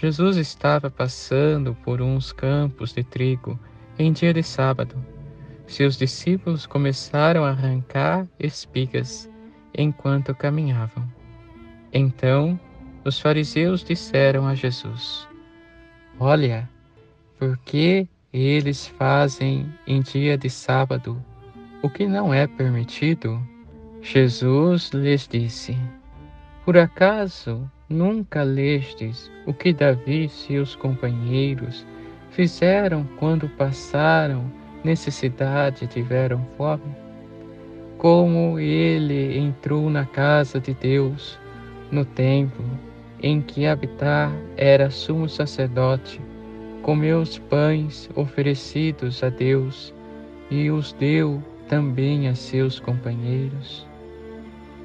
Jesus estava passando por uns campos de trigo em dia de sábado. Seus discípulos começaram a arrancar espigas enquanto caminhavam. Então os fariseus disseram a Jesus: Olha, por que eles fazem em dia de sábado o que não é permitido? Jesus lhes disse: Por acaso Nunca lestes o que Davi e seus companheiros fizeram quando passaram necessidade e tiveram fome? Como ele entrou na casa de Deus, no templo em que habitar era sumo sacerdote, comeu os pães oferecidos a Deus e os deu também a seus companheiros.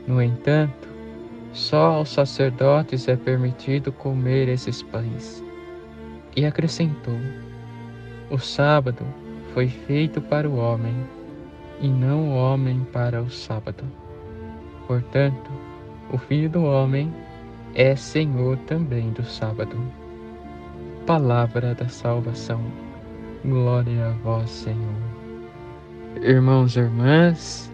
No entanto, só aos sacerdotes é permitido comer esses pães. E acrescentou: O sábado foi feito para o homem, e não o homem para o sábado. Portanto, o Filho do Homem é Senhor também do sábado. Palavra da salvação. Glória a vós, Senhor. Irmãos e irmãs,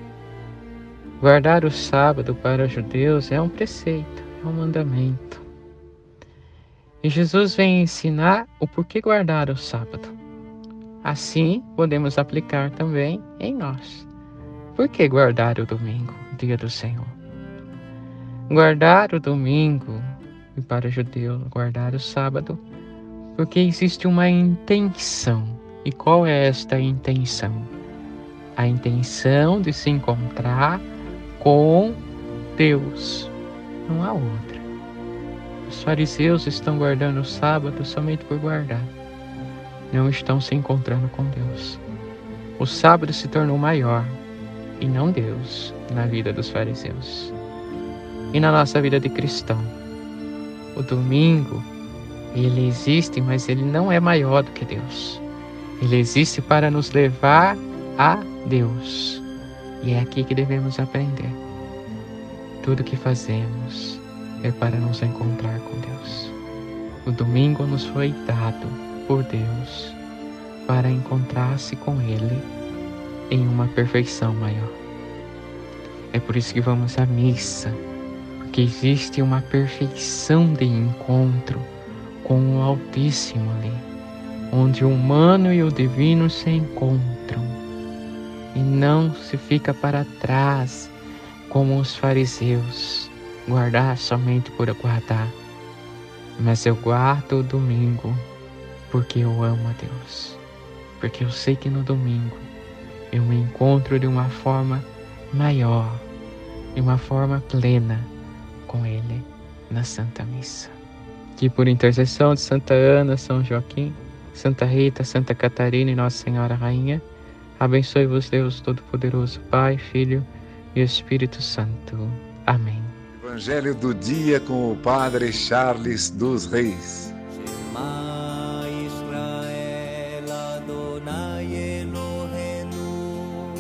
Guardar o sábado para os judeus é um preceito, é um mandamento. E Jesus vem ensinar o porquê guardar o sábado. Assim, podemos aplicar também em nós. Por que guardar o domingo, dia do Senhor? Guardar o domingo, e para o judeu, guardar o sábado, porque existe uma intenção. E qual é esta intenção? A intenção de se encontrar com Deus. Não há outra. Os fariseus estão guardando o sábado somente por guardar. Não estão se encontrando com Deus. O sábado se tornou maior e não Deus na vida dos fariseus. E na nossa vida de cristão. O domingo, ele existe, mas ele não é maior do que Deus. Ele existe para nos levar a Deus. E é aqui que devemos aprender. Tudo que fazemos é para nos encontrar com Deus. O domingo nos foi dado por Deus para encontrar-se com Ele em uma perfeição maior. É por isso que vamos à missa, porque existe uma perfeição de encontro com o Altíssimo ali, onde o humano e o divino se encontram e não se fica para trás como os fariseus, guardar somente por guardar. Mas eu guardo o domingo porque eu amo a Deus, porque eu sei que no domingo eu me encontro de uma forma maior, de uma forma plena com Ele na Santa Missa. Que por intercessão de Santa Ana, São Joaquim, Santa Rita, Santa Catarina e Nossa Senhora Rainha, Abençoe-vos, Deus Todo-Poderoso, Pai, Filho e Espírito Santo. Amém. Evangelho do dia com o Padre Charles dos Reis. Israel, Adonai Elohenu,